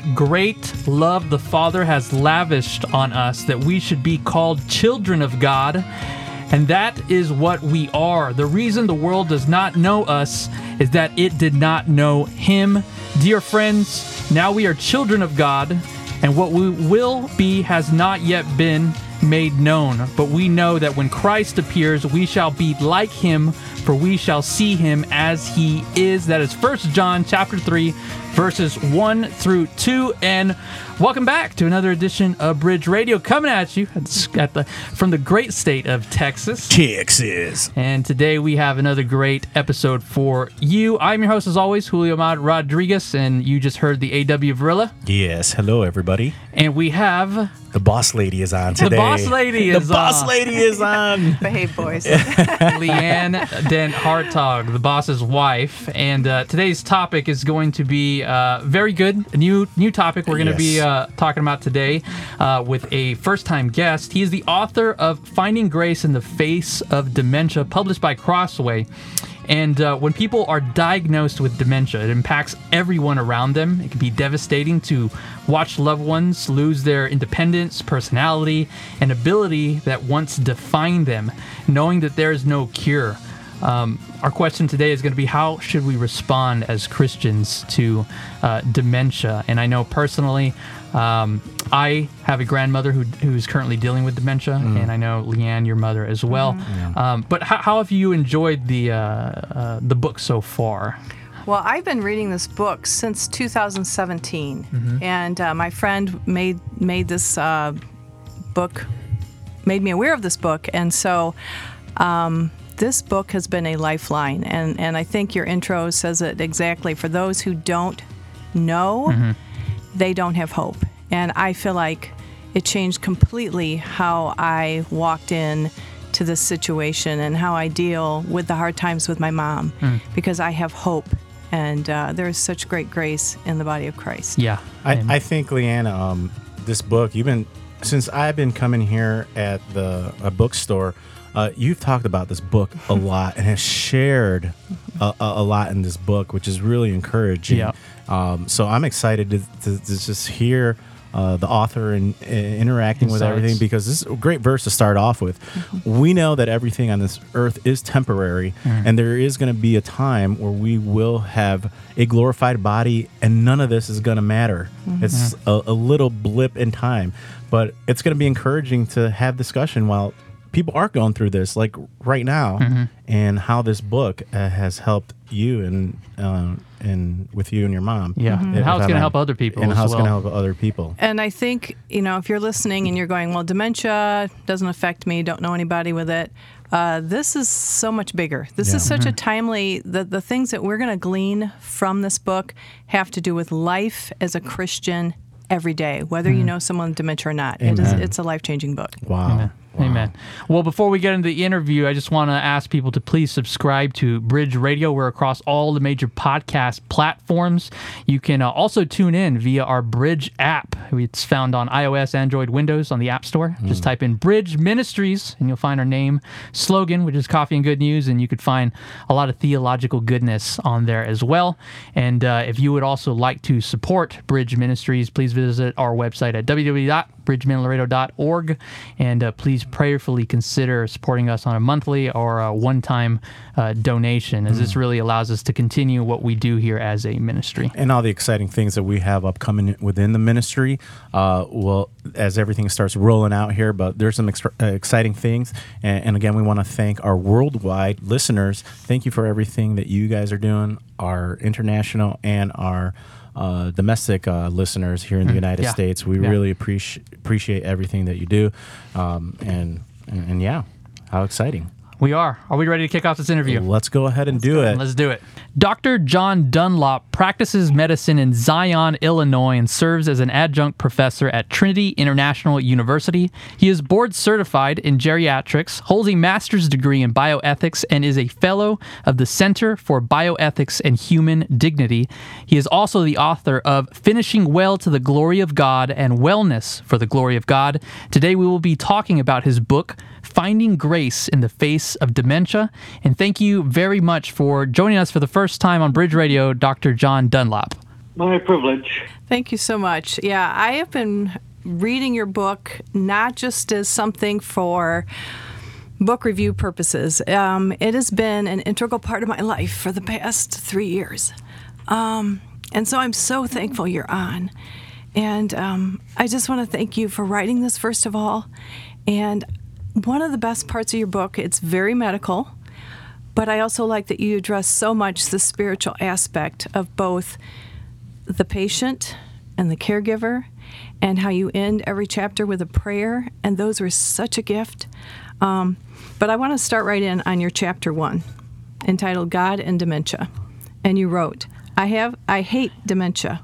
What great love the Father has lavished on us that we should be called children of God. And that is what we are. The reason the world does not know us is that it did not know Him. Dear friends, now we are children of God, and what we will be has not yet been made known. But we know that when Christ appears, we shall be like Him, for we shall see Him as He is. That is First John chapter 3, verses 1 through 2. And welcome back to another edition of Bridge Radio coming at you at the, from the great state of Texas. Texas. And today we have another great episode for you. I'm your host, as always, Julio Mad Rodriguez, and you just heard the AW Varilla. Yes. Hello, everybody. And we have The boss lady is on today. the boss lady is on. The is boss uh, lady is on. Behave, boys. Leanne Dent Hartog, the boss's wife, and uh, today's topic is going to be uh, very good. A new new topic we're going to be uh, talking about today uh, with a first time guest. He is the author of Finding Grace in the Face of Dementia, published by Crossway. And uh, when people are diagnosed with dementia, it impacts everyone around them. It can be devastating to watch loved ones lose their independence, personality, and ability that once defined them, knowing that there is no cure. Um, our question today is going to be how should we respond as Christians to uh, dementia? And I know personally, um, I have a grandmother who, who is currently dealing with dementia, and I know Leanne, your mother, as well. Um, but how, how have you enjoyed the uh, uh, the book so far? well, I've been reading this book since 2017, Mm-hmm. and uh, my friend made made this uh, book, made me aware of this book, and so um, this book has been a lifeline. And and I think your intro says it exactly. For those who don't know, Mm-hmm. They don't have hope, and I feel like it changed completely how I walked in to this situation and how I deal with the hard times with my mom because I have hope and uh, there is such great grace in the body of Christ. Yeah, I, I think, Leanna, um, this book, you've been, since I've been coming here at the a bookstore, uh, you've talked about this book a lot and have shared a, a, a lot in this book, which is really encouraging. Yeah. Um, so I'm excited to, to, to just hear uh, the author and uh, interacting with everything because this is a great verse to start off with. We know that everything on this earth is temporary, and there is going to be a time where we will have a glorified body, and none of this is going to matter. It's a, a little blip in time, but it's going to be encouraging to have discussion while people are going through this, like right now, and how this book uh, has helped you and uh, and with you and your mom. Yeah. Mm-hmm. Mhm. And how it's gonna help other people and how it's going to help other people. And I think, you know, if you're listening and you're going, well, dementia doesn't affect me, don't know anybody with it, uh, this is so much bigger. This is such a timely, the, the things that we're going to glean from this book have to do with life as a Christian every day, whether you know someone with dementia or not. It is, it's a life changing book. Wow. Amen. Amen. Well, before we get into the interview, I just want to ask people to please subscribe to Bridge Radio. We're across all the major podcast platforms. You can uh, also tune in via our Bridge app. It's found on iOS, Android, Windows on the App Store. Just type in Bridge Ministries and you'll find our name, slogan, which is Coffee and Good News, and you could find a lot of theological goodness on there as well. And uh, if you would also like to support Bridge Ministries, please visit our website at www.bridgemanlaredo.org and uh, please prayerfully consider supporting us on a monthly or a one-time uh, donation as this really allows us to continue what we do here as a ministry. and all the exciting things that we have upcoming within the ministry. Uh, well, as everything starts rolling out here, but there's some ex- uh, exciting things. And, and again, we want to thank our worldwide listeners. Thank you for everything that you guys are doing, our international and our uh, domestic uh, listeners here in the United Yeah. States. We Yeah. really appreciate appreciate everything that you do. Um, and, and and yeah, how exciting! We are. Are we ready to kick off this interview? Let's go ahead and do it. Let's do it. Dr. John Dunlop practices medicine in Zion, Illinois, and serves as an adjunct professor at Trinity International University. He is board certified in geriatrics, holds a master's degree in bioethics, and is a fellow of the Center for Bioethics and Human Dignity. He is also the author of Finishing Well to the Glory of God and Wellness for the Glory of God. Today we will be talking about his book, Finding Grace in the Face of Dementia. And thank you very much for joining us for the first time on Bridge Radio, Dr. John Dunlop. My privilege. Thank you so much. Yeah, I have been reading your book not just as something for book review purposes. Um, it has been an integral part of my life for the past three years. Um, and so I'm so thankful you're on. And um, I just want to thank you for writing this, first of all. And one of the best parts of your book, it's very medical, but I also like that you address so much the spiritual aspect of both the patient and the caregiver, and how you end every chapter with a prayer. And those were such a gift. Um, but I want to start right in on your chapter one, entitled God and Dementia. And you wrote, I have I hate dementia.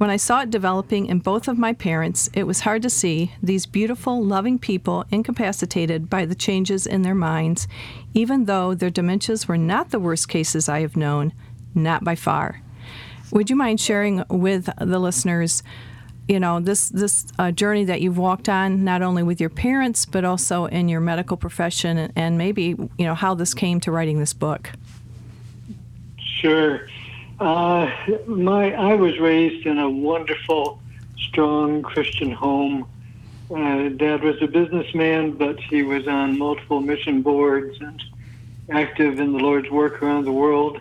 When I saw it developing in both of my parents, it was hard to see these beautiful, loving people incapacitated by the changes in their minds, even though their dementias were not the worst cases I have known, not by far. Would you mind sharing with the listeners, you know, this this uh, journey that you've walked on, not only with your parents but also in your medical profession, and, and maybe you know how this came to writing this book? Sure. Uh, my I was raised in a wonderful, strong Christian home. Uh, Dad was a businessman, but he was on multiple mission boards and active in the Lord's work around the world.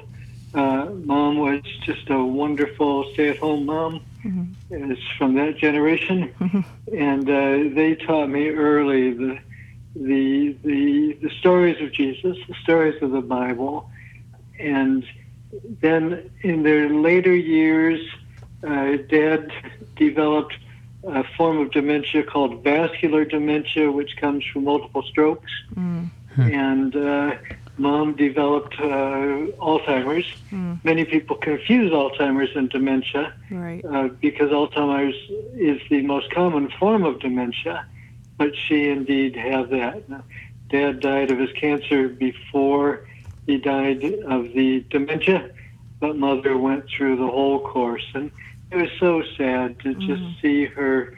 Uh, mom was just a wonderful stay-at-home mom. Mm-hmm. Is from that generation, mm-hmm. and uh, they taught me early the the the the stories of Jesus, the stories of the Bible, and then in their later years, uh, Dad developed a form of dementia called vascular dementia, which comes from multiple strokes. Mm. And uh, Mom developed uh, Alzheimer's. Mm. Many people confuse Alzheimer's and dementia right. Uh, because Alzheimer's is the most common form of dementia, but she indeed had that. Dad died of his cancer before he died of the dementia, but mother went through the whole course. And it was so sad to just mm. see her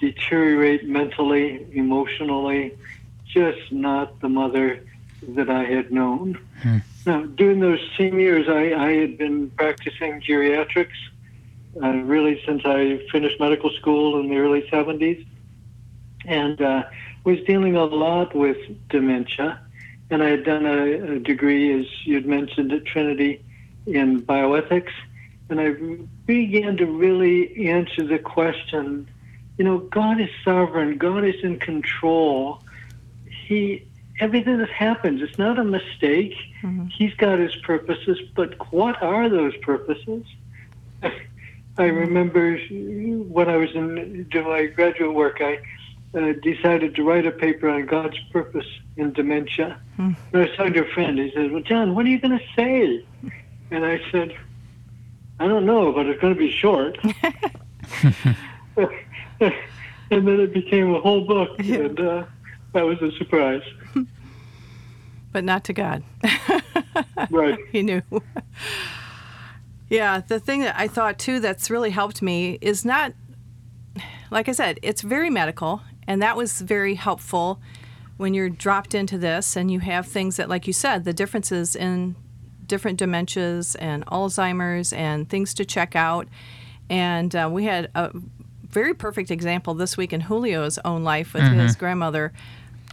deteriorate mentally, emotionally, just not the mother that I had known. Hmm. Now, during those same years, I, I had been practicing geriatrics uh, really since I finished medical school in the early 70s and uh, was dealing a lot with dementia and I had done a, a degree, as you'd mentioned, at Trinity in bioethics, and I began to really answer the question you know, God is sovereign, God is in control. He everything that happens, it's not a mistake. Mm-hmm. He's got his purposes, but what are those purposes? I remember when I was in doing my graduate work, I uh, decided to write a paper on God's purpose in dementia. Hmm. And I was talking to a friend. He said, "Well, John, what are you going to say?" And I said, "I don't know, but it's going to be short." and then it became a whole book, yeah. and uh, that was a surprise. But not to God. right. he knew. Yeah, the thing that I thought too that's really helped me is not, like I said, it's very medical, and that was very helpful when you're dropped into this and you have things that, like you said, the differences in different dementias and Alzheimer's and things to check out. And uh, we had a very perfect example this week in Julio's own life with mm-hmm. his grandmother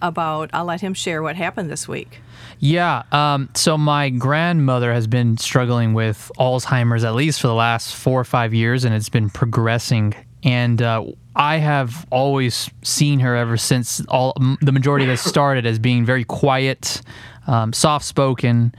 about, I'll let him share what happened this week. Yeah. Um, so my grandmother has been struggling with Alzheimer's at least for the last four or five years, and it's been progressing. And uh, I have always seen her ever since all the majority of this started as being very quiet, um, soft spoken.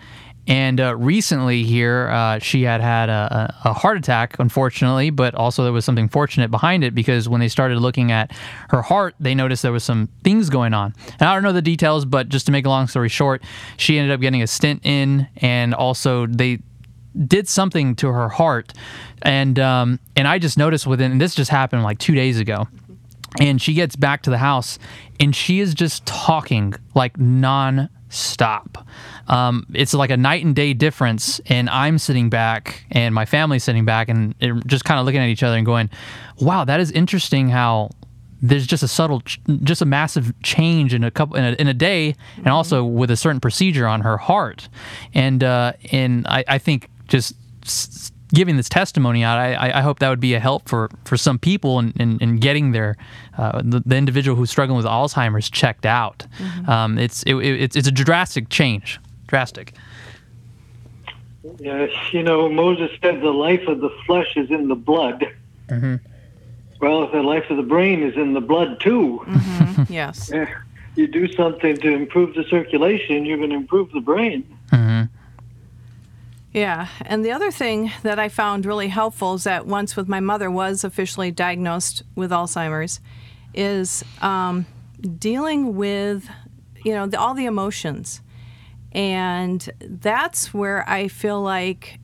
And uh, recently, here, uh, she had had a, a, heart attack, unfortunately, but also there was something fortunate behind it because when they started looking at her heart, they noticed there was some things going on. And I don't know the details, but just to make a long story short, she ended up getting a stent in, and also they did something to her heart, and um, and I just noticed within and this just happened like two days ago, and she gets back to the house and she is just talking like non-stop. Um, it's like a night and day difference, and I'm sitting back and my family's sitting back and just kind of looking at each other and going, "Wow, that is interesting how." There's just a subtle, just a massive change in a couple in a, in a day, and also with a certain procedure on her heart, and uh, and I, I think just giving this testimony out, I, I hope that would be a help for, for some people in, in, in getting their uh, the, the, individual who's struggling with Alzheimer's checked out. Mm-hmm. Um, it's it, it's it's a drastic change, drastic. Yes, you know Moses said the life of the flesh is in the blood. Mm-hmm. Well, the life of the brain is in the blood too. Mm-hmm. yes. You do something to improve the circulation, you're going to improve the brain. Mm-hmm. Yeah, and the other thing that I found really helpful is that once with my mother was officially diagnosed with Alzheimer's, is um, dealing with you know the, all the emotions, and that's where I feel like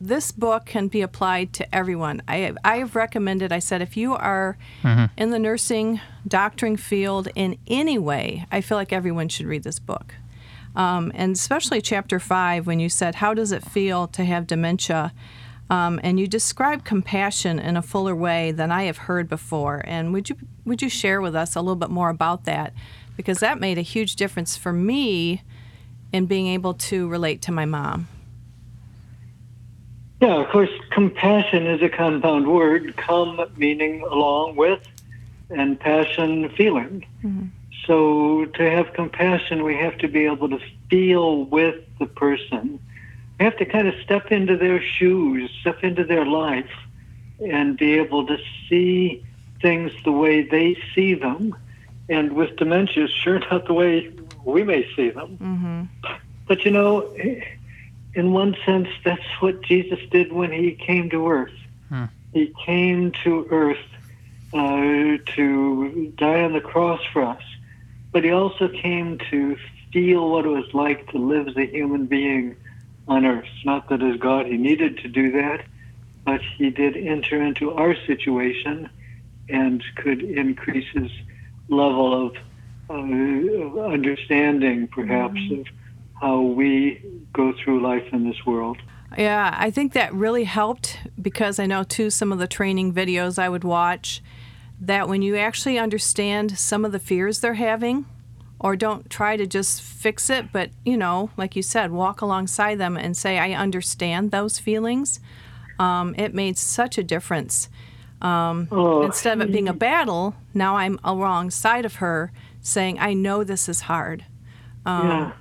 this book can be applied to everyone. I I have recommended. I said if you are mm-hmm. in the nursing doctoring field in any way, I feel like everyone should read this book. Um, and especially chapter five, when you said, How does it feel to have dementia? Um, and you describe compassion in a fuller way than I have heard before. And would you would you share with us a little bit more about that? Because that made a huge difference for me in being able to relate to my mom. Yeah, of course, compassion is a compound word. Come meaning along with, and passion feeling. Mm-hmm. So to have compassion, we have to be able to feel with the person. We have to kind of step into their shoes, step into their life, and be able to see things the way they see them. And with dementia, sure not the way we may see them. Mm-hmm. But you know, in one sense, that's what Jesus did when he came to earth. Hmm. He came to earth uh, to die on the cross for us but he also came to feel what it was like to live as a human being on earth. Not that as God he needed to do that, but he did enter into our situation and could increase his level of, uh, of understanding, perhaps, mm-hmm. of how we go through life in this world. Yeah, I think that really helped because I know too some of the training videos I would watch that when you actually understand some of the fears they're having, or don't try to just fix it, but you know, like you said, walk alongside them and say, I understand those feelings. Um, it made such a difference. Um, oh. Instead of it being a battle, now I'm alongside of her saying, I know this is hard. Um, yeah.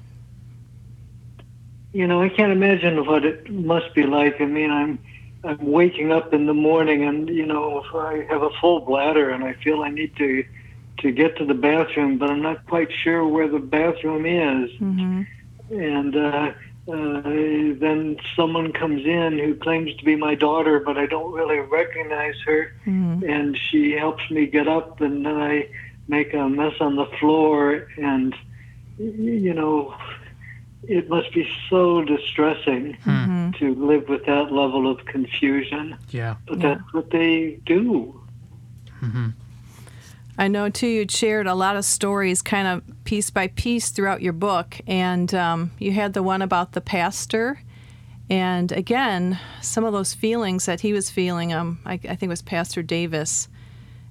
You know, I can't imagine what it must be like. I mean, I'm I'm waking up in the morning and you know if I have a full bladder and I feel I need to to get to the bathroom, but I'm not quite sure where the bathroom is. Mm-hmm. And uh, uh, then someone comes in who claims to be my daughter, but I don't really recognize her. Mm-hmm. And she helps me get up, and then I make a mess on the floor. And, you know, it must be so distressing mm-hmm. to live with that level of confusion. Yeah. But yeah. that's what they do. Mm-hmm. I know too. You'd shared a lot of stories, kind of piece by piece, throughout your book, and um, you had the one about the pastor, and again, some of those feelings that he was feeling. Um, I, I think it was Pastor Davis,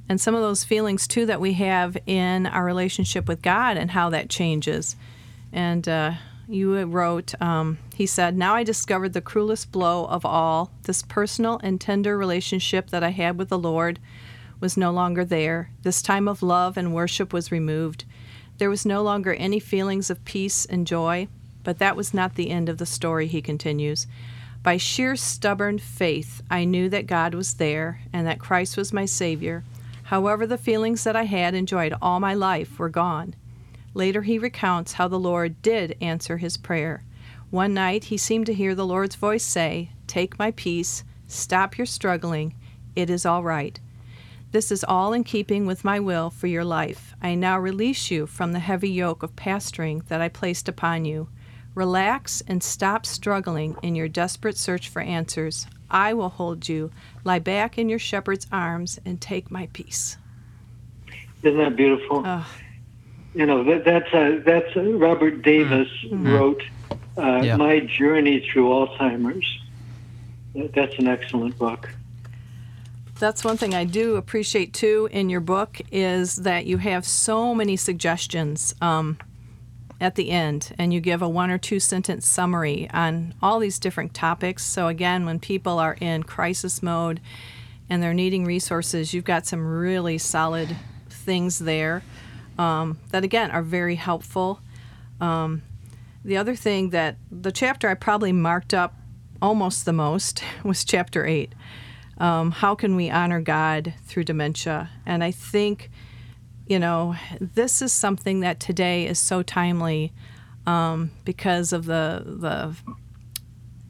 and some of those feelings too that we have in our relationship with God and how that changes. And uh, you wrote, um, he said, Now I discovered the cruelest blow of all this personal and tender relationship that I had with the Lord was no longer there. This time of love and worship was removed. There was no longer any feelings of peace and joy. But that was not the end of the story, he continues. By sheer stubborn faith, I knew that God was there and that Christ was my Savior. However, the feelings that I had enjoyed all my life were gone. Later, he recounts how the Lord did answer his prayer. One night, he seemed to hear the Lord's voice say, Take my peace, stop your struggling, it is all right. This is all in keeping with my will for your life. I now release you from the heavy yoke of pastoring that I placed upon you. Relax and stop struggling in your desperate search for answers. I will hold you. Lie back in your shepherd's arms and take my peace. Isn't that beautiful? Oh. You know that, that's a, that's a, Robert Davis mm-hmm. wrote uh, yeah. "My Journey Through Alzheimer's." That's an excellent book that's one thing I do appreciate too in your book is that you have so many suggestions. Um, at the end and you give a one or two sentence summary on all these different topics. So, again, when people are in crisis mode and they're needing resources, you've got some really solid things there um, that, again, are very helpful. Um, the other thing that the chapter I probably marked up almost the most was chapter 8. Um, how can we honor God through dementia? And I think you know, this is something that today is so timely um, because of the the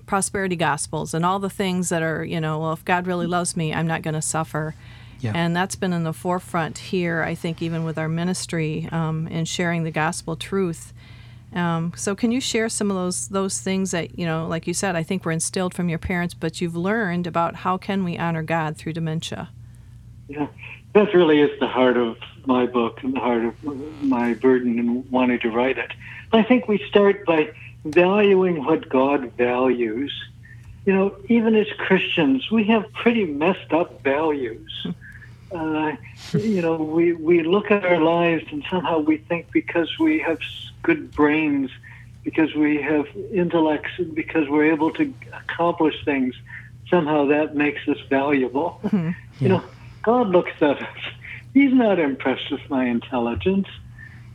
prosperity gospels and all the things that are, you know, well, if God really loves me, I'm not going to suffer. Yeah. And that's been in the forefront here, I think, even with our ministry um, in sharing the gospel truth. Um, so, can you share some of those those things that you know, like you said, I think were instilled from your parents, but you've learned about how can we honor God through dementia? Yeah, that really is the heart of my book and the heart of my burden in wanting to write it. I think we start by valuing what God values. You know, even as Christians, we have pretty messed up values. Uh, you know, we, we look at our lives and somehow we think because we have good brains, because we have intellects, and because we're able to accomplish things, somehow that makes us valuable. Mm-hmm. Yeah. You know, God looks at us He's not impressed with my intelligence.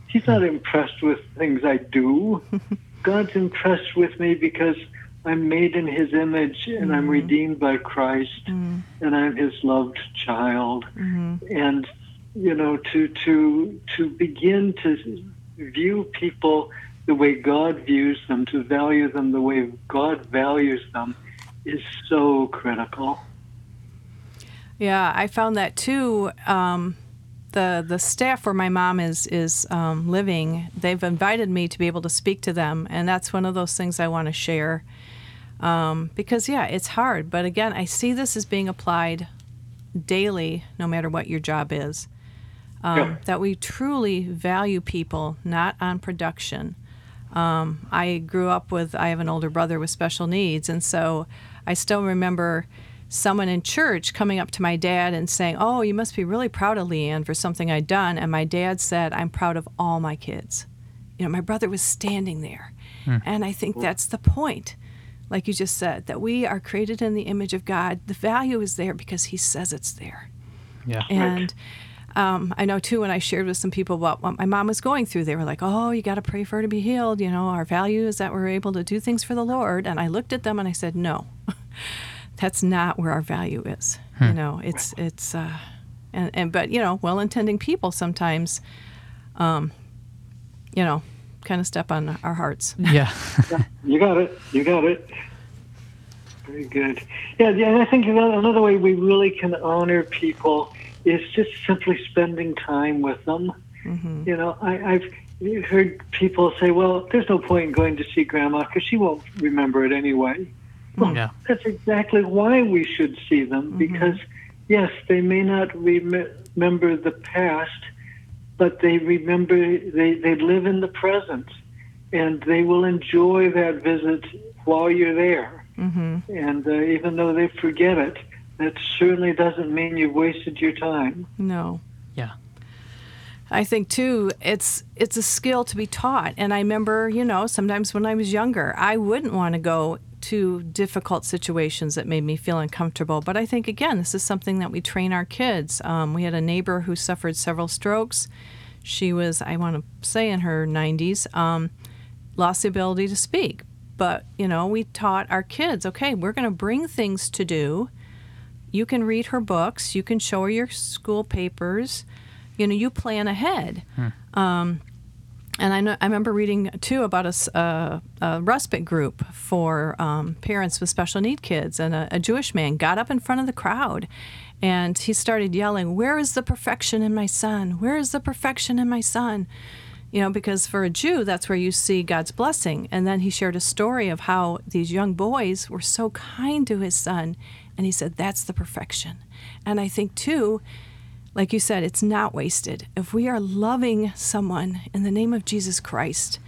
He's not impressed with things I do. God's impressed with me because I'm made in His image and mm-hmm. I'm redeemed by Christ mm-hmm. and I'm His loved child. Mm-hmm. And you know, to to to begin to view people the way God views them, to value them the way God values them, is so critical. Yeah, I found that too. Um, the the staff where my mom is is um, living, they've invited me to be able to speak to them, and that's one of those things I want to share. Um, because yeah, it's hard, but again, I see this as being applied daily, no matter what your job is. Um, yeah. That we truly value people, not on production. Um, I grew up with I have an older brother with special needs, and so I still remember someone in church coming up to my dad and saying, Oh, you must be really proud of Leanne for something I'd done. And my dad said, I'm proud of all my kids. You know, my brother was standing there. Hmm. And I think that's the point, like you just said, that we are created in the image of God. The value is there because He says it's there. Yeah. And um, I know too when I shared with some people about what my mom was going through, they were like, "Oh, you got to pray for her to be healed." You know, our value is that we're able to do things for the Lord. And I looked at them and I said, "No, that's not where our value is. Hmm. You know, it's it's uh, and, and but you know, well-intending people sometimes, um, you know, kind of step on our hearts. Yeah. yeah you got it. You got it. Very good. Yeah, yeah. And I think another way we really can honor people is just simply spending time with them. Mm-hmm. You know, I, I've heard people say, "Well, there's no point in going to see Grandma because she won't remember it anyway." Well, yeah. that's exactly why we should see them mm-hmm. because, yes, they may not rem- remember the past, but they remember, they, they live in the present and they will enjoy that visit while you're there. Mm-hmm. And uh, even though they forget it, that certainly doesn't mean you've wasted your time. No. Yeah. I think too, it's it's a skill to be taught. And I remember, you know, sometimes when I was younger, I wouldn't want to go to difficult situations that made me feel uncomfortable. But I think, again, this is something that we train our kids. Um, we had a neighbor who suffered several strokes. She was, I want to say, in her 90s, um, lost the ability to speak. But, you know, we taught our kids okay, we're going to bring things to do. You can read her books, you can show her your school papers. You know, you plan ahead. Hmm. Um, and I know I remember reading too about a, a, respite group for um, parents with special need kids, and a, a, Jewish man got up in front of the crowd, and he started yelling, "Where is the perfection in my son? Where is the perfection in my son?" You know, because for a Jew, that's where you see God's blessing. And then he shared a story of how these young boys were so kind to his son, and he said, "That's the perfection." And I think too like you said, it's not wasted. If we are loving someone in the name of Jesus Christ,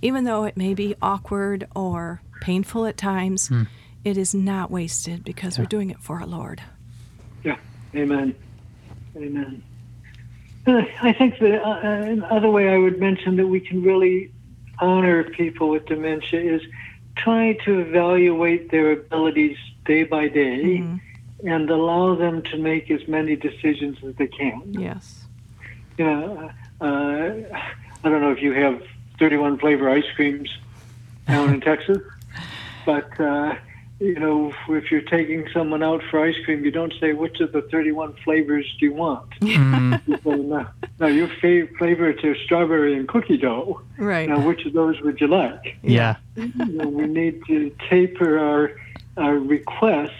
even though it may be awkward or painful at times, hmm. it is not wasted because yeah. we're doing it for our Lord. Yeah, amen. Amen. Uh, I think the uh, another way I would mention that we can really honor people with dementia is try to evaluate their abilities day by day and allow them to make as many decisions as they can. Yes. You know, uh, I don't know if you have 31 flavor ice creams down in Texas, but uh, you know, if you're taking someone out for ice cream, you don't say which of the 31 flavors do you want. You say, no, no, your favorite flavor is strawberry and cookie dough. Right. Now, which of those would you like? Yeah. you know, we need to taper our, our requests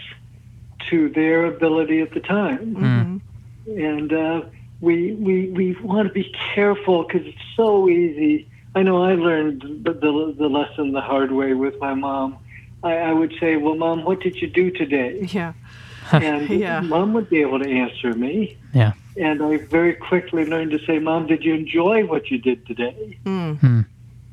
to their ability at the time. And uh, we, we, we want to be careful because it's so easy. I know I learned the, the, the lesson the hard way with my mom. I, I would say, Well, mom, what did you do today? Yeah. And Yeah. mom would be able to answer me. Yeah. And I very quickly learned to say, Mom, did you enjoy what you did today?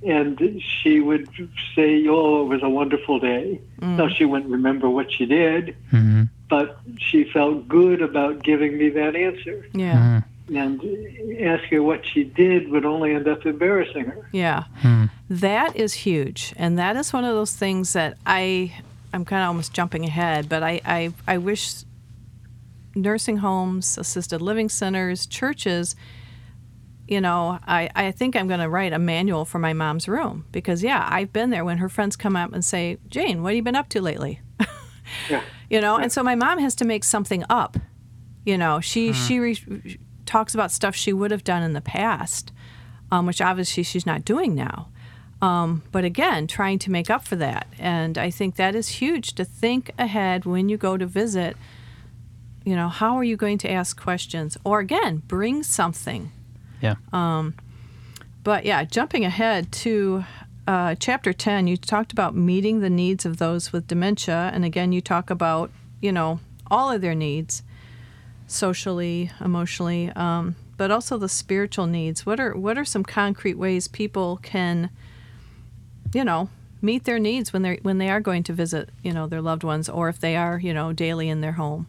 And she would say, Oh, it was a wonderful day. No, she wouldn't remember what she did, Mhm. But she felt good about giving me that answer. Yeah. Hmm. And ask her what she did would only end up embarrassing her. Yeah. Hmm. That is huge. And that is one of those things that I I'm kind of almost jumping ahead, but I, I, I wish nursing homes, assisted living centers, churches, you know, I, I think I'm going to write a manual for my mom's room because, yeah, I've been there when her friends come up and say, Jane, what have you been up to lately? Yeah. you know, and so my mom has to make something up. You know, she she re- talks about stuff she would have done in the past, um, which obviously she's not doing now. Um, but again, trying to make up for that, and I think that is huge to think ahead when you go to visit. You know, how are you going to ask questions, or again, bring something. Yeah. But yeah, jumping ahead to uh, chapter 10, you talked about meeting the needs of those with dementia. And again, you talk about, you know, all of their needs socially, emotionally, um, but also the spiritual needs. What are, what are some concrete ways people can, you know, meet their needs when they're when they are going to visit, you know, their loved ones, or if they are, you know, daily in their home?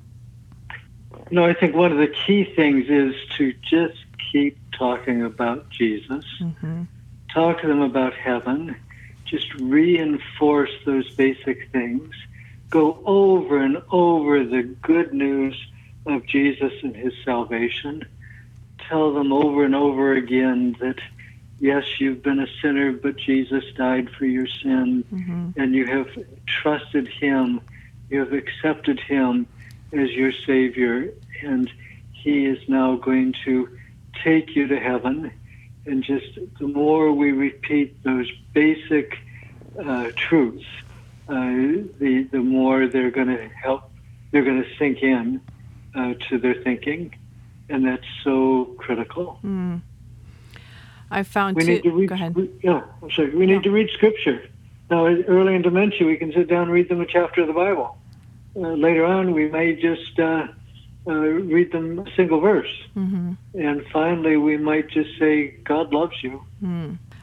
No, I think one of the key things is to just keep talking about Jesus. Talk to them about heaven. Just reinforce those basic things. Go over and over the good news of Jesus and his salvation. Tell them over and over again that, yes, you've been a sinner, but Jesus died for your sin, mm-hmm. and you have trusted him. You have accepted him as your Savior, and He is now going to take you to heaven. And just the more we repeat those basic uh, truths, uh, the the more they're going to help. They're going to sink in uh, to their thinking, and that's so critical. I found We two. need to read. go ahead. we- yeah, I'm sorry. We need to read Scripture. Now, early in dementia, we can sit down and read them a chapter of the Bible. Uh, later on, we may just uh, read them a single verse. Mm-hmm. And finally, we might just say, God loves you.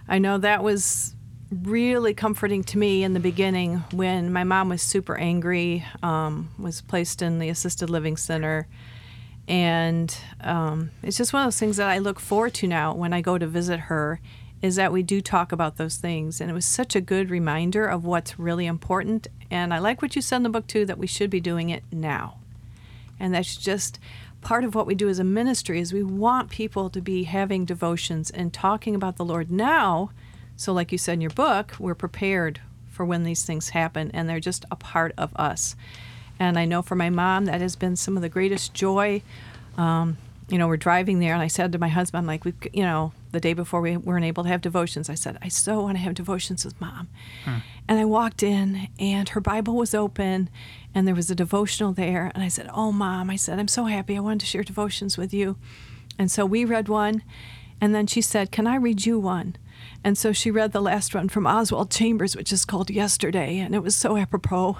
I know that was really comforting to me in the beginning when my mom was super angry, um, was placed in the assisted living center. And um, it's just one of those things that I look forward to now when I go to visit her is that we do talk about those things. And it was such a good reminder of what's really important. And I like what you said in the book, too, that we should be doing it now. And that's just part of what we do as a ministry is we want people to be having devotions and talking about the Lord now. So like you said in your book, we're prepared for when these things happen and they're just a part of us. And I know for my mom that has been some of the greatest joy. Um, you know, we're driving there, and I said to my husband, I'm like, we, you know, the day before we weren't able to have devotions, I said, I so want to have devotions with mom. And I walked in, and her Bible was open, and there was a devotional there. And I said, Oh, mom, I said, I'm so happy. I wanted to share devotions with you. And so we read one, and then she said, Can I read you one? And so she read the last one from Oswald Chambers, which is called Yesterday, and it was so apropos.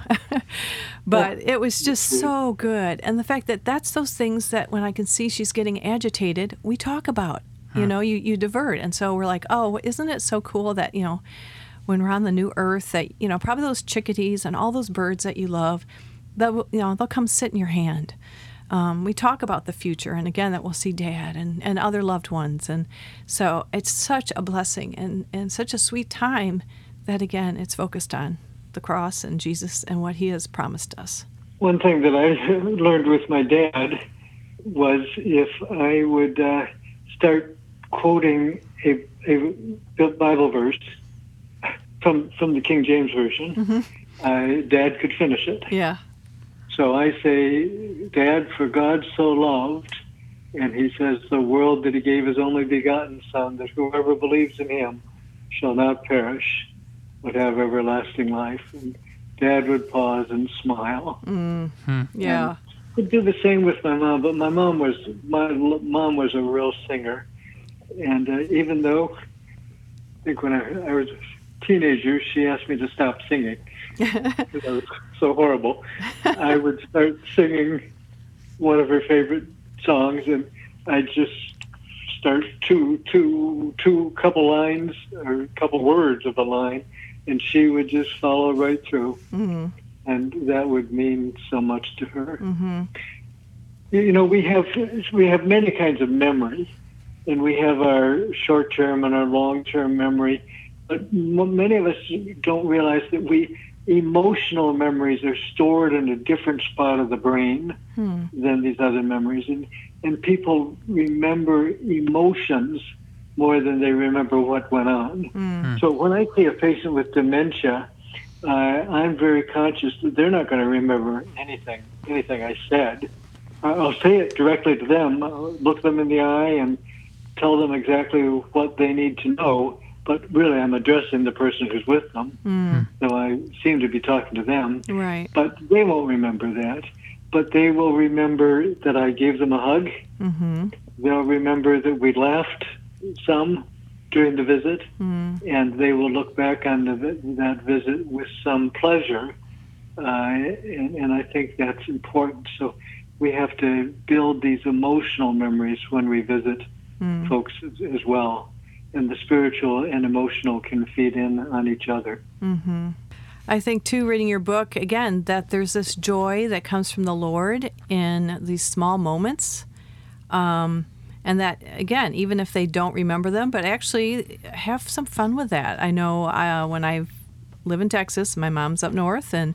but it was just so good. And the fact that that's those things that when I can see she's getting agitated, we talk about. You know, you, you divert. And so we're like, oh, isn't it so cool that, you know, when we're on the new earth, that, you know, probably those chickadees and all those birds that you love, they'll, you know, they'll come sit in your hand. um, we talk about the future and again that we'll see dad and, and other loved ones and so it's such a blessing and, and such a sweet time that again it's focused on the cross and jesus and what he has promised us One thing that I learned with my dad was if I would uh, start quoting a, a Bible verse from from the King James version, uh, Dad could finish it. yeah So I say, Dad, for God so loved, and he says, the world that he gave his only begotten Son, that whoever believes in him shall not perish, but have everlasting life. And Dad would pause and smile. yeah I'd do the same with my mom, but my mom was my l- mom was a real singer, and uh, even though I think when I, I was teenager, she asked me to stop singing I was so horrible. I would start singing one of her favorite songs, and I'd just start two two two couple lines or couple words of a line, and she would just follow right through and that would mean so much to her. mm-hmm. You you know, we have we have many kinds of memory, and we have our short-term and our long-term memory. But many of us don't realize that we emotional memories are stored in a different spot of the brain than these other memories, and and people remember emotions more than they remember what went on. So when I see a patient with dementia, uh, I'm very conscious that they're not going to remember anything, anything I said. I'll say it directly to them, uh, look them in the eye, and tell them exactly what they need to know. But really, I'm addressing the person who's with them, so I seem to be talking to them. right But they won't remember that. But they will remember that I gave them a hug. mm-hmm. They'll remember that we laughed some during the visit, and they will look back on the, that visit with some pleasure. Uh, and, and I think that's important. So we have to build these emotional memories when we visit folks as, as well. And the spiritual and emotional can feed in on each other. I think too, reading your book again, that there's this joy that comes from the Lord in these small moments, um, and that again, even if they don't remember them, but actually have some fun with that. I know uh, when I live in Texas, my mom's up north, and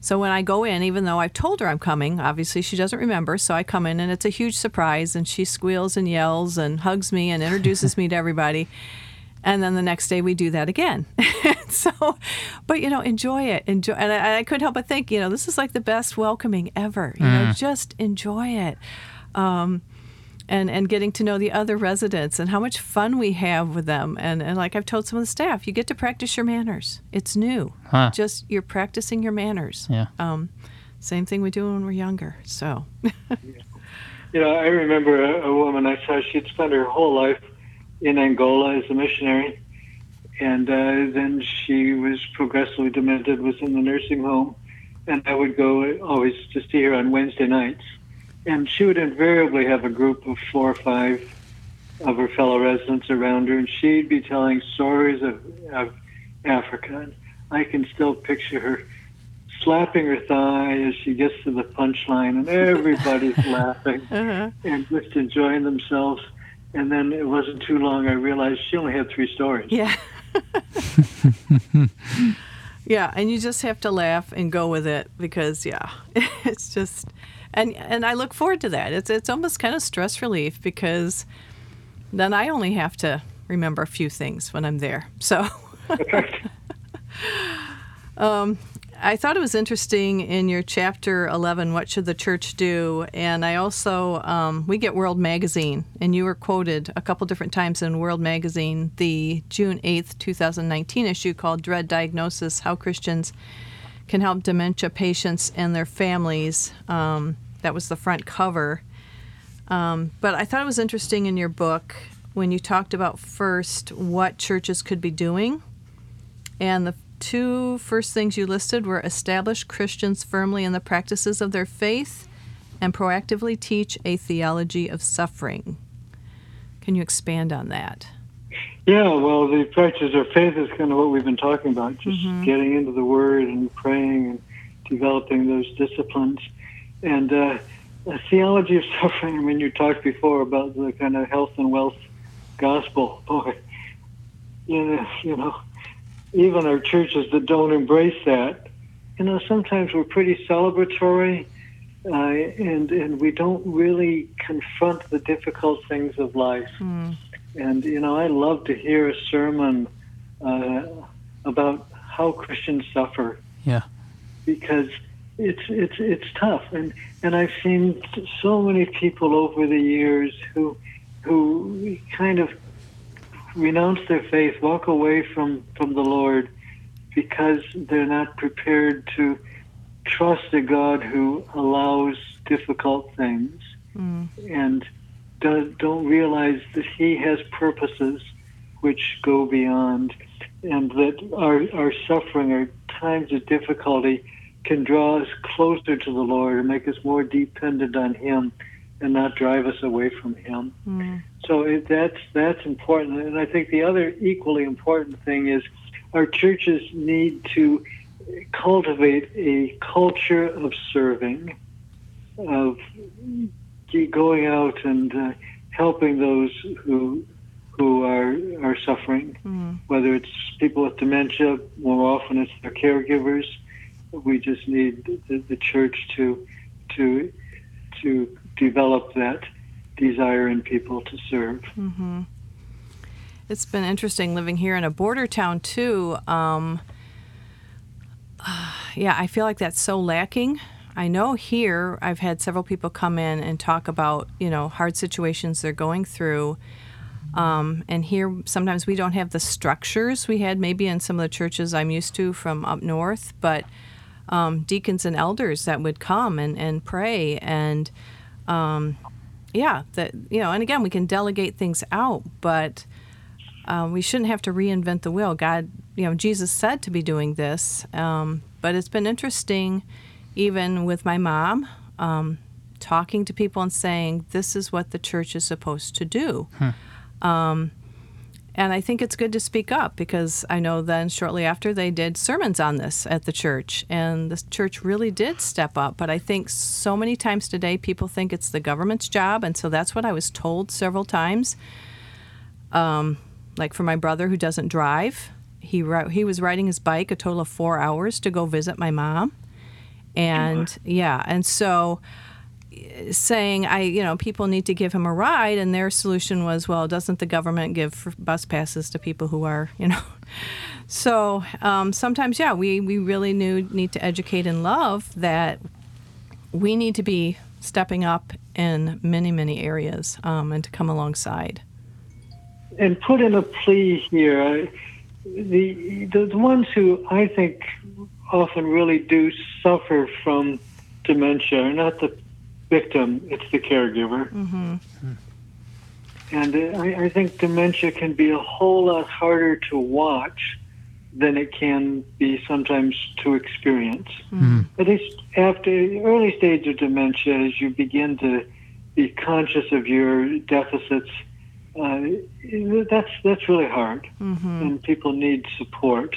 so when I go in, even though I've told her I'm coming, obviously she doesn't remember, so I come in and it's a huge surprise, and she squeals and yells and hugs me and introduces me to everybody. And then the next day we do that again. so, but you know, enjoy it. Enjoy, and I, I couldn't help but think, you know, this is like the best welcoming ever. You know, just enjoy it, um, and and getting to know the other residents and how much fun we have with them. And and like I've told some of the staff, you get to practice your manners. It's new. Huh. Just you're practicing your manners. Yeah. Um, same thing we do when we're younger. So, You know, I remember a, a woman I saw, she'd spent her whole life in Angola as a missionary. And uh, then she was progressively demented, was in the nursing home. And I would go always to see her on Wednesday nights. And she would invariably have a group of four or five of her fellow residents around her. And she'd be telling stories of, of Africa. And I can still picture her slapping her thigh as she gets to the punchline, and everybody's laughing uh-huh. and just enjoying themselves. And then it wasn't too long, I realized she only had three stories. yeah. yeah, and you just have to laugh and go with it because yeah, it's just and and I look forward to that. It's it's almost kind of stress relief because then I only have to remember a few things when I'm there. So um, I thought it was interesting in your chapter 11, What Should the Church Do? And I also, um, we get World Magazine, and you were quoted a couple different times in World Magazine, the June 8th, 2019 issue called Dread Diagnosis How Christians Can Help Dementia Patients and Their Families. Um, that was the front cover. Um, but I thought it was interesting in your book when you talked about first what churches could be doing. And the two first things you listed were establish Christians firmly in the practices of their faith and proactively teach a theology of suffering. Can you expand on that? Yeah, well, the practice of faith is kind of what we've been talking about, just getting into the Word and praying and developing those disciplines. And uh, a theology of suffering. I mean, you talked before about the kind of health and wealth gospel. Boy, you know, you know, even our churches that don't embrace that, you know, sometimes we're pretty celebratory, uh, and and we don't really confront the difficult things of life. Mm. And you know, I love to hear a sermon uh, about how Christians suffer. Yeah. Because it's it's it's tough, and and I've seen so many people over the years who who kind of renounce their faith, walk away from from the Lord because they're not prepared to trust a God who allows difficult things Mm. and do, don't realize that He has purposes which go beyond, and that our, our suffering, our times of difficulty, can draw us closer to the Lord and make us more dependent on Him, and not drive us away from Him. Mm. So it, that's that's important, and I think the other equally important thing is our churches need to cultivate a culture of serving, of going out and uh, helping those who who are are suffering, Mm. whether it's people with dementia, more often it's their caregivers. We just need the, the church to to to develop that desire in people to serve. hmm It's been interesting living here in a border town too. Um, yeah, I feel like that's so lacking. I know here I've had several people come in and talk about you know hard situations they're going through. Um, and here sometimes we don't have the structures we had maybe in some of the churches I'm used to from up north, but um, deacons and elders that would come and, and pray and um, yeah, that you know, and again, we can delegate things out, but um, we shouldn't have to reinvent the wheel. God, you know, Jesus said to be doing this, um, but it's been interesting, even with my mom, um, talking to people and saying, "This is what the church is supposed to do." Um, and I think it's good to speak up because I know then shortly after they did sermons on this at the church, and the church really did step up. But I think so many times today people think it's the government's job, and so that's what I was told several times. Um, like for my brother who doesn't drive, he he was riding his bike a total of four hours to go visit my mom, and yeah, and so saying I you know people need to give him a ride and their solution was well doesn't the government give bus passes to people who are you know so um, sometimes yeah we we really new, need to educate and love that we need to be stepping up in many many areas um, and to come alongside and put in a plea here. The, the the ones who I think often really do suffer from dementia are not the victim; it's the caregiver. hmm And uh, I, I think dementia can be a whole lot harder to watch than it can be sometimes to experience. At least after the early stage of dementia, as you begin to be conscious of your deficits, uh, that's that's really hard, and people need support.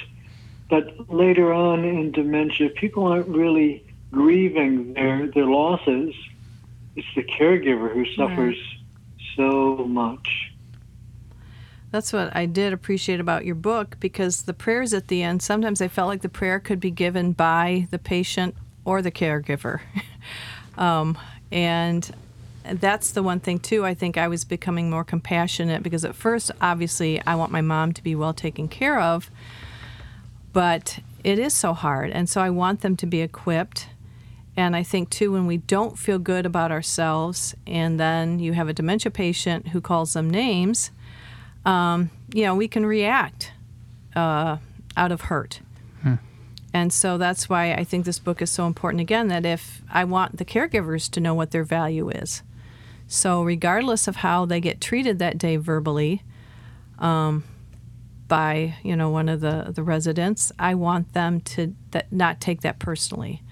But later on in dementia, people aren't really grieving their their losses. It's the caregiver who suffers so much. That's what I did appreciate about your book because the prayers at the end, sometimes I felt like the prayer could be given by the patient or the caregiver. um, and that's the one thing, too. I think I was becoming more compassionate because at first, obviously, I want my mom to be well taken care of, but it is so hard. And so I want them to be equipped. And I think, too, when we don't feel good about ourselves, and then you have a dementia patient who calls them names, um, you know, we can react uh, out of hurt. And so that's why I think this book is so important again that if I want the caregivers to know what their value is. So, regardless of how they get treated that day verbally um, by, you know, one of the, the residents, I want them to that, not take that personally.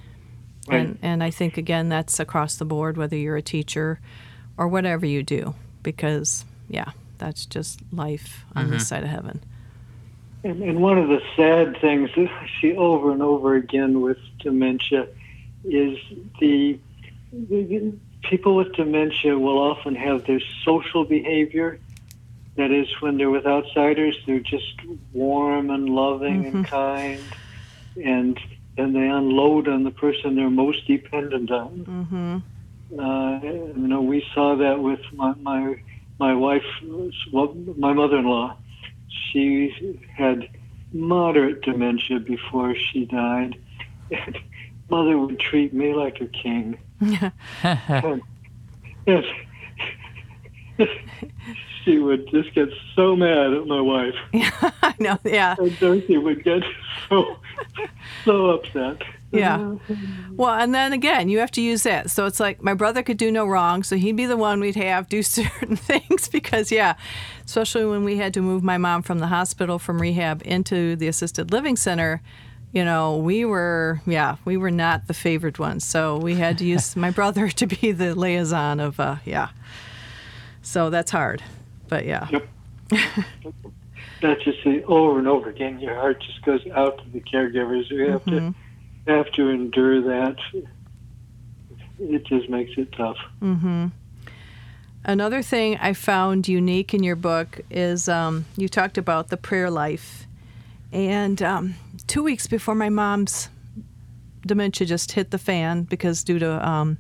And, and I think, again, that's across the board, whether you're a teacher or whatever you do, because, yeah, that's just life on this mm-hmm. side of heaven. And, and one of the sad things that I see over and over again with dementia is the the, people with dementia will often have their social behavior. That is, when they're with outsiders, they're just warm and loving and kind, and and they unload on the person they're most dependent on. Uh, you know, we saw that with my my, my wife, my mother-in-law. She had moderate dementia before she died. And mother would treat me like a king. And-. she would just get so mad at my wife. Yeah, I know. Yeah. And Dorothy would get so so upset. Yeah. Well, and then again, you have to use that. So it's like my brother could do no wrong, so he'd be the one we'd have do certain things because, yeah, especially when we had to move my mom from the hospital from rehab into the assisted living center, you know, we were, yeah, we were not the favored ones. So we had to use my brother to be the liaison of, uh, yeah. So that's hard. But yeah. Yep. That's just the over and over again. Your heart just goes out to the caregivers. You have to have to endure that. It just makes it tough. Another thing I found unique in your book is um, you talked about the prayer life. And um, two weeks before my mom's dementia just hit the fan because due to um,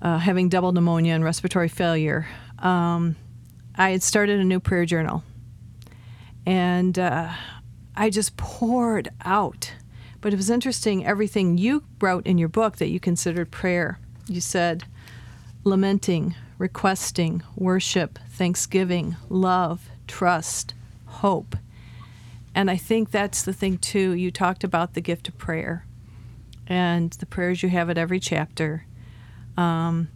uh, having double pneumonia and respiratory failure, um, I had started a new prayer journal. And uh, I just poured out. But it was interesting everything you wrote in your book that you considered prayer. You said, lamenting, requesting, worship, thanksgiving, love, trust, hope. And I think that's the thing, too. You talked about the gift of prayer and the prayers you have at every chapter. Um,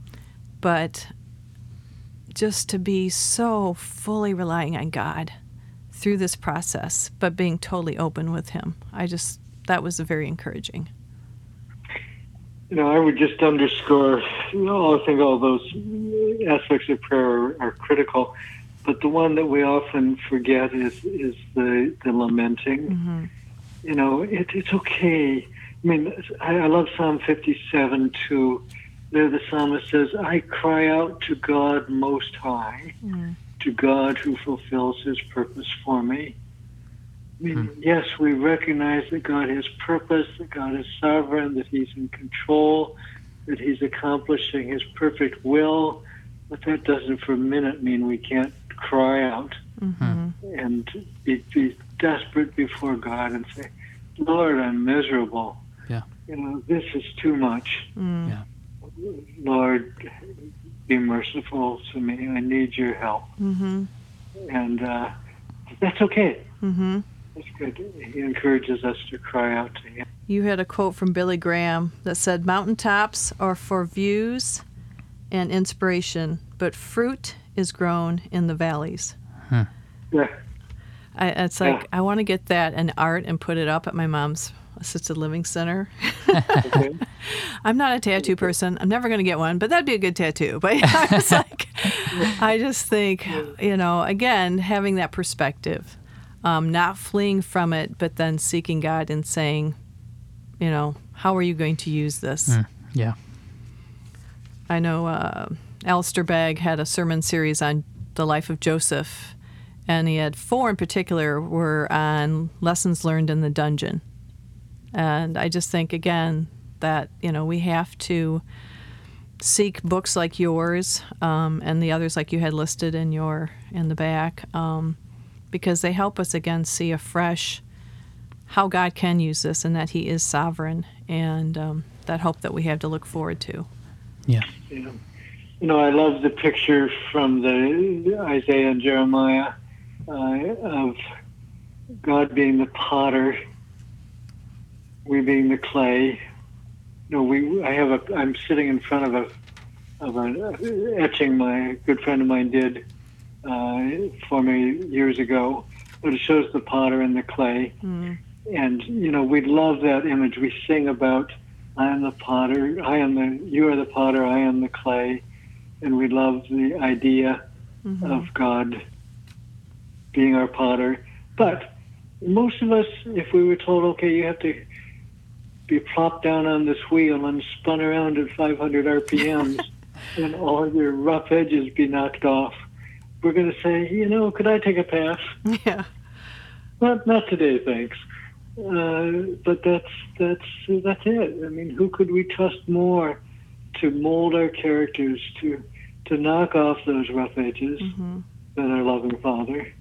but just to be so fully relying on God through this process, but being totally open with Him. I just, that was very encouraging. You know, I would just underscore. You know, I think all those aspects of prayer are, are critical, but the one that we often forget is is the the lamenting. Mm-hmm. You know, it, it's okay. I mean, I, I love Psalm 57 too. There, the psalmist says, "I cry out to God Most High, mm. to God who fulfills His purpose for me." I mean, hmm. yes, we recognize that God has purpose, that God is sovereign, that He's in control, that He's accomplishing His perfect will, but that doesn't for a minute mean we can't cry out mm-hmm. and be, be desperate before God and say, Lord, I'm miserable. Yeah. You know, this is too much. Mm. Yeah. Lord, be merciful to me. I need your help. Mm-hmm. And uh, that's okay. Mm-hmm. That's good. He encourages us to cry out to Him. You had a quote from Billy Graham that said, Mountaintops are for views and inspiration, but fruit is grown in the valleys. Yeah. I, it's like, Yeah. I want to get that in art and put it up at my mom's assisted living center. Okay. I'm not a tattoo person. I'm never going to get one, but that'd be a good tattoo. But I was like, I just think, you know, again, having that perspective, um, not fleeing from it, but then seeking God and saying, you know, how are you going to use this? Yeah. I know uh, Alistair Begg had a sermon series on the life of Joseph, and he had four in particular were on lessons learned in the dungeon. And I just think again that you know we have to seek books like yours um, and the others like you had listed in your in the back um, because they help us again see afresh how God can use this and that He is sovereign and um, that hope that we have to look forward to. Yeah. Yeah. You know, I love the picture from the Isaiah and Jeremiah uh, of God being the potter, we being the clay. You know, we. I have a. I'm sitting in front of a of an uh, etching my good friend of mine did uh, for me years ago, but it shows the potter and the clay. Hmm. And you know, we love that image. We sing about I am the potter, I am the you are the potter, I am the clay, and we love the idea mm-hmm. of God being our potter. But most of us, if we were told, okay, you have to be plopped down on this wheel and spun around at 500 RPMs and all your rough edges be knocked off. We're going to say, you know, could I take a pass? Yeah. Not, not today, thanks. Uh, but that's that's that's it. I mean, who could we trust more to mold our characters to to knock off those rough edges Mm-hmm. than our loving Father?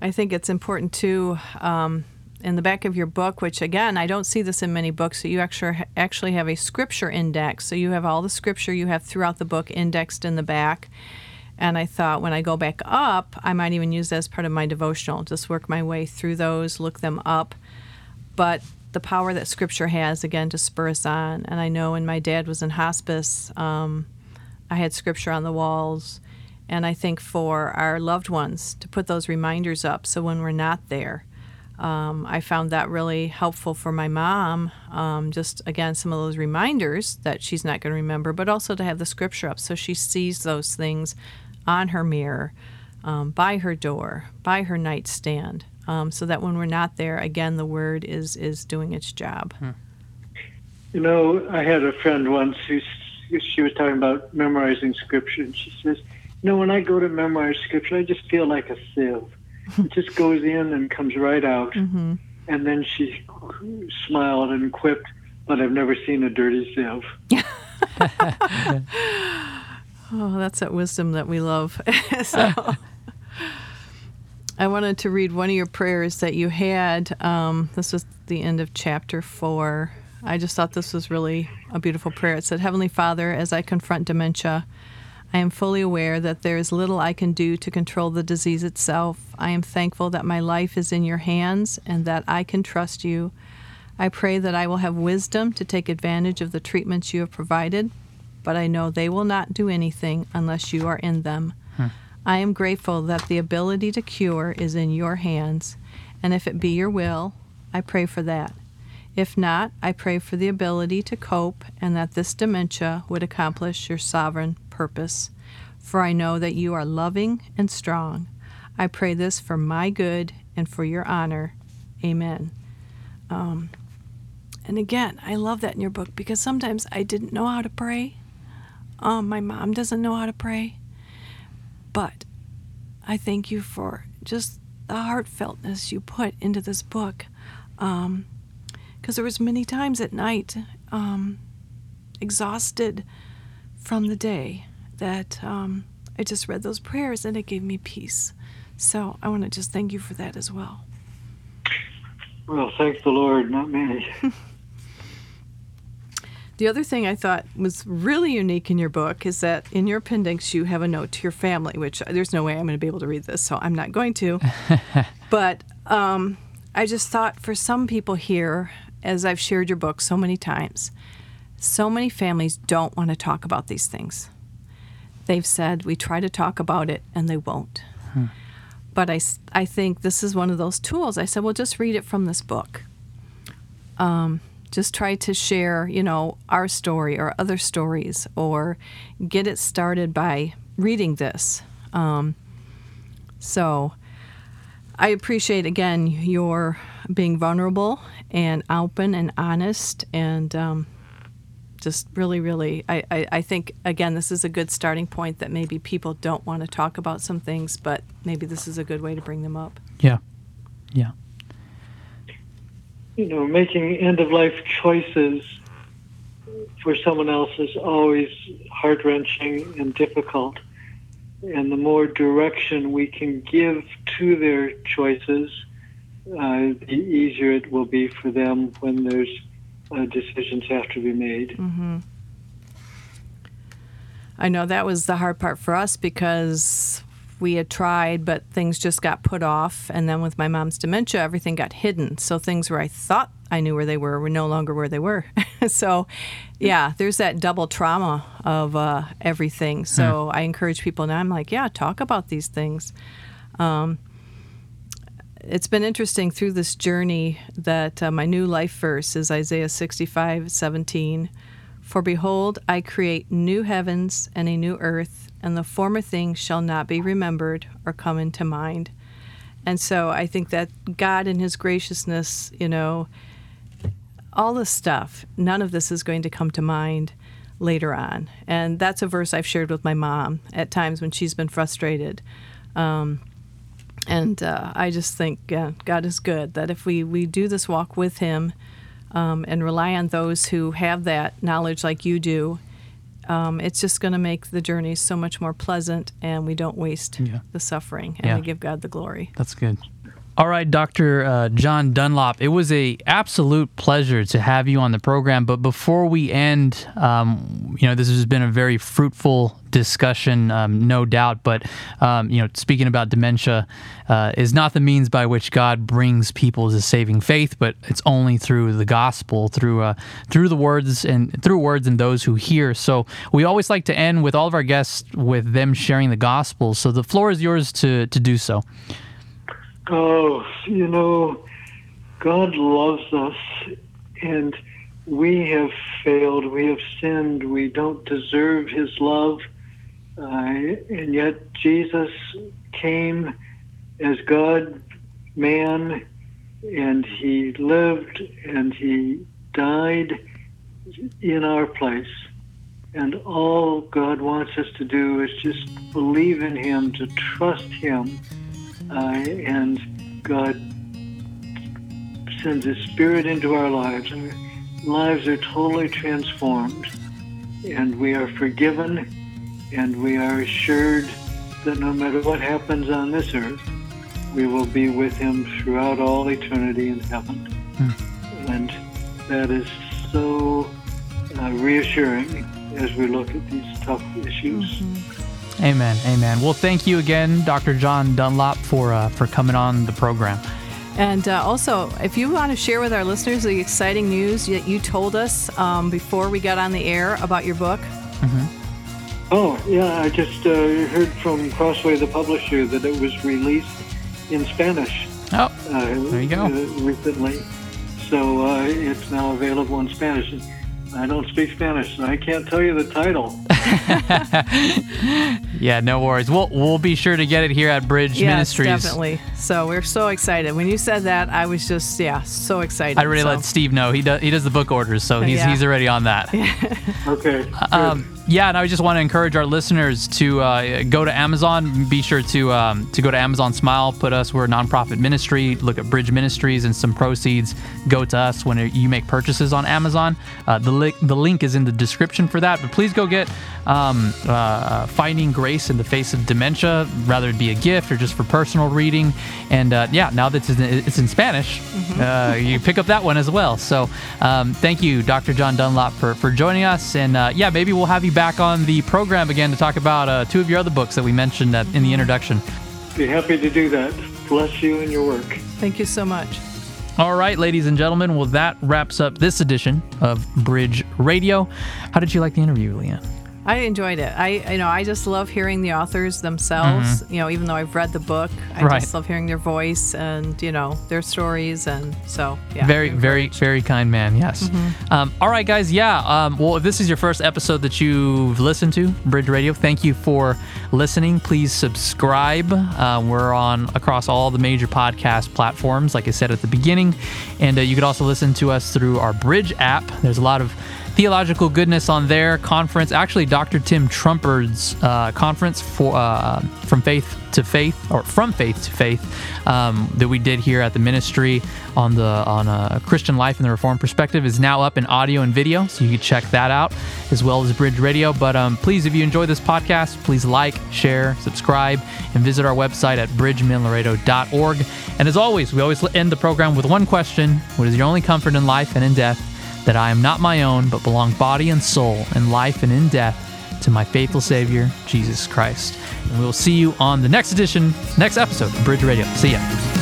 I think it's important too. Um, in the back of your book, which again I don't see this in many books, so you actually actually have a scripture index. So you have all the scripture you have throughout the book indexed in the back. And I thought when I go back up, I might even use that as part of my devotional. Just work my way through those, look them up. But the power that scripture has, again, to spur us on. And I know when my dad was in hospice, um, I had scripture on the walls. And I think for our loved ones to put those reminders up so when we're not there, um, I found that really helpful for my mom. Um, just again, some of those reminders that she's not going to remember, but also to have the scripture up so she sees those things on her mirror, um, by her door, by her nightstand, um, so that when we're not there, again, the word is is doing its job. You know, I had a friend once who she was talking about memorizing scripture, and she says, "You know, when I go to memorize scripture, I just feel like a sieve. It just goes in and comes right out." hmm And then she smiled and quipped, "But I've never seen a dirty sieve." Oh, that's that wisdom that we love. so, I wanted to read one of your prayers that you had. Um, this was the end of chapter four. I just thought this was really a beautiful prayer. It said, Heavenly Father, as I confront dementia, I am fully aware that there is little I can do to control the disease itself. I am thankful that my life is in your hands and that I can trust you. I pray that I will have wisdom to take advantage of the treatments you have provided, but I know they will not do anything unless you are in them. Hmm. I am grateful that the ability to cure is in your hands, and if it be your will, I pray for that. If not, I pray for the ability to cope and that this dementia would accomplish your sovereign purpose. For I know that you are loving and strong. I pray this for my good and for your honor. Amen. Um, and again, I love that in your book because sometimes I didn't know how to pray. Um, my mom doesn't know how to pray. But I thank you for just the heartfeltness you put into this book. Because there was many times at night, um, exhausted from the day, that um, I just read those prayers and it gave me peace. So I want to just thank you for that as well. Well, thank the Lord, not me. The other thing I thought was really unique in your book is that in your appendix you have a note to your family, which there's no way I'm going to be able to read this, so I'm not going to. but um, I just thought for some people here, as I've shared your book so many times, so many families don't want to talk about these things. They've said, we try to talk about it, and they won't. But I, I think this is one of those tools. I said, well, just read it from this book just try to share, you know, our story or other stories or get it started by reading this. Um, so I appreciate, again, your being vulnerable and open and honest and um, just really, really, I, I, I think, again, this is a good starting point that maybe people don't want to talk about some things, but maybe this is a good way to bring them up. Yeah. Yeah. you know, making end of life choices for someone else is always heart wrenching and difficult. And the more direction we can give to their choices, uh, the easier it will be for them when there's uh, decisions have to be made. I know that was the hard part for us because we had tried, but things just got put off. And then with my mom's dementia, everything got hidden. So things where I thought I knew where they were were no longer where they were. so, yeah, there's that double trauma of uh, everything. So I encourage people now. I'm like, yeah, talk about these things. Um, it's been interesting through this journey that uh, my new life verse is Isaiah 65 17. For behold, I create new heavens and a new earth, and the former things shall not be remembered or come into mind. And so I think that God, in His graciousness, you know, all this stuff, none of this is going to come to mind later on. And that's a verse I've shared with my mom at times when she's been frustrated. Um, and uh, I just think uh, God is good, that if we, we do this walk with Him um, and rely on those who have that knowledge like you do, um, it's just going to make the journey so much more pleasant and we don't waste Yeah. the suffering and Yeah. we give God the glory. That's good. All right, Dr. Uh, John Dunlop, it was a absolute pleasure to have you on the program. But before we end, um, you know, this has been a very fruitful discussion, um, no doubt. But um, you know, speaking about dementia, uh, is not the means by which God brings people to saving faith, but it's only through the gospel, through uh, through the words and through words and those who hear. So we always like to end with all of our guests with them sharing the gospel. So the floor is yours to to do so. Oh, you know, God loves us, and we have failed. We have sinned. We don't deserve His love. Uh, and yet, Jesus came as God, man, and He lived and He died in our place. And all God wants us to do is just believe in Him, to trust Him uh, and God sends His Spirit into our lives. Our lives are totally transformed, and we are forgiven, and we are assured that no matter what happens on this earth, we will be with Him throughout all eternity in heaven. And that is so uh, reassuring as we look at these tough issues. Amen. Amen. Well, thank you again, Dr. John Dunlop, for uh, for coming on the program. And uh, also, if you want to share with our listeners the exciting news that you told us um, before we got on the air about your book, Oh, yeah, I just uh, heard from Crossway, the publisher, that it was released in Spanish Oh, uh, There you go. uh, recently. So uh, it's now available in Spanish. I don't speak Spanish, so I can't tell you the title. yeah, no worries. We'll we'll be sure to get it here at Bridge yes, Ministries. definitely. So we're so excited. When you said that, I was just yeah, so excited. I already so. let Steve know. He does he does the book orders, so he's Yeah. he's already on that. Okay. good. Um, yeah, and I just want to encourage our listeners to uh, go to Amazon. Be sure to um, to go to Amazon Smile. Put us. We're a nonprofit ministry. Look at Bridge Ministries, and some proceeds go to us when you make purchases on Amazon. Uh, the link the link is in the description for that. But please go get um, uh, Finding Grace in the Face of Dementia, rather it be a gift or just for personal reading. And uh, yeah, now that it's in, it's in Spanish, uh, you pick up that one as well. So um, thank you, Dr. John Dunlop, for, for joining us. And uh, yeah, maybe we'll have you back on the program again to talk about uh, two of your other books that we mentioned at, in the introduction. Be happy to do that. Bless you and your work. Thank you so much. All right, ladies and gentlemen, well, that wraps up this edition of Bridge Radio. How did you like the interview, Leanne? I enjoyed it. I you know I just love hearing the authors themselves. You know, even though I've read the book, I Mm-hmm. Right. just love hearing their voice and you know their stories. And so yeah, very, very, very kind man. Yes. Um, all right, guys. Yeah. Um, well, if this is your first episode that you've listened to, Bridge Radio, thank you for listening. Please subscribe. Uh, we're on across all the major podcast platforms, like I said at the beginning, and uh, you could also listen to us through our Bridge app. There's a lot of theological goodness on their conference. Actually, Dr. Tim Trumpard's uh, conference for uh, from faith to faith or from faith to faith um, that we did here at the ministry on the on a Christian life and the Reformed perspective is now up in audio and video, so you can check that out as well as Bridge Radio. But um, please, if you enjoy this podcast, please like, share, subscribe, and visit our website at bridgeminlaredo.org. And as always, we always end the program with one question: What is your only comfort in life and in death? That I am not my own, but belong body and soul, in life and in death, to my faithful Savior, Jesus Christ. And we will see you on the next edition, next episode of Bridge Radio. See ya.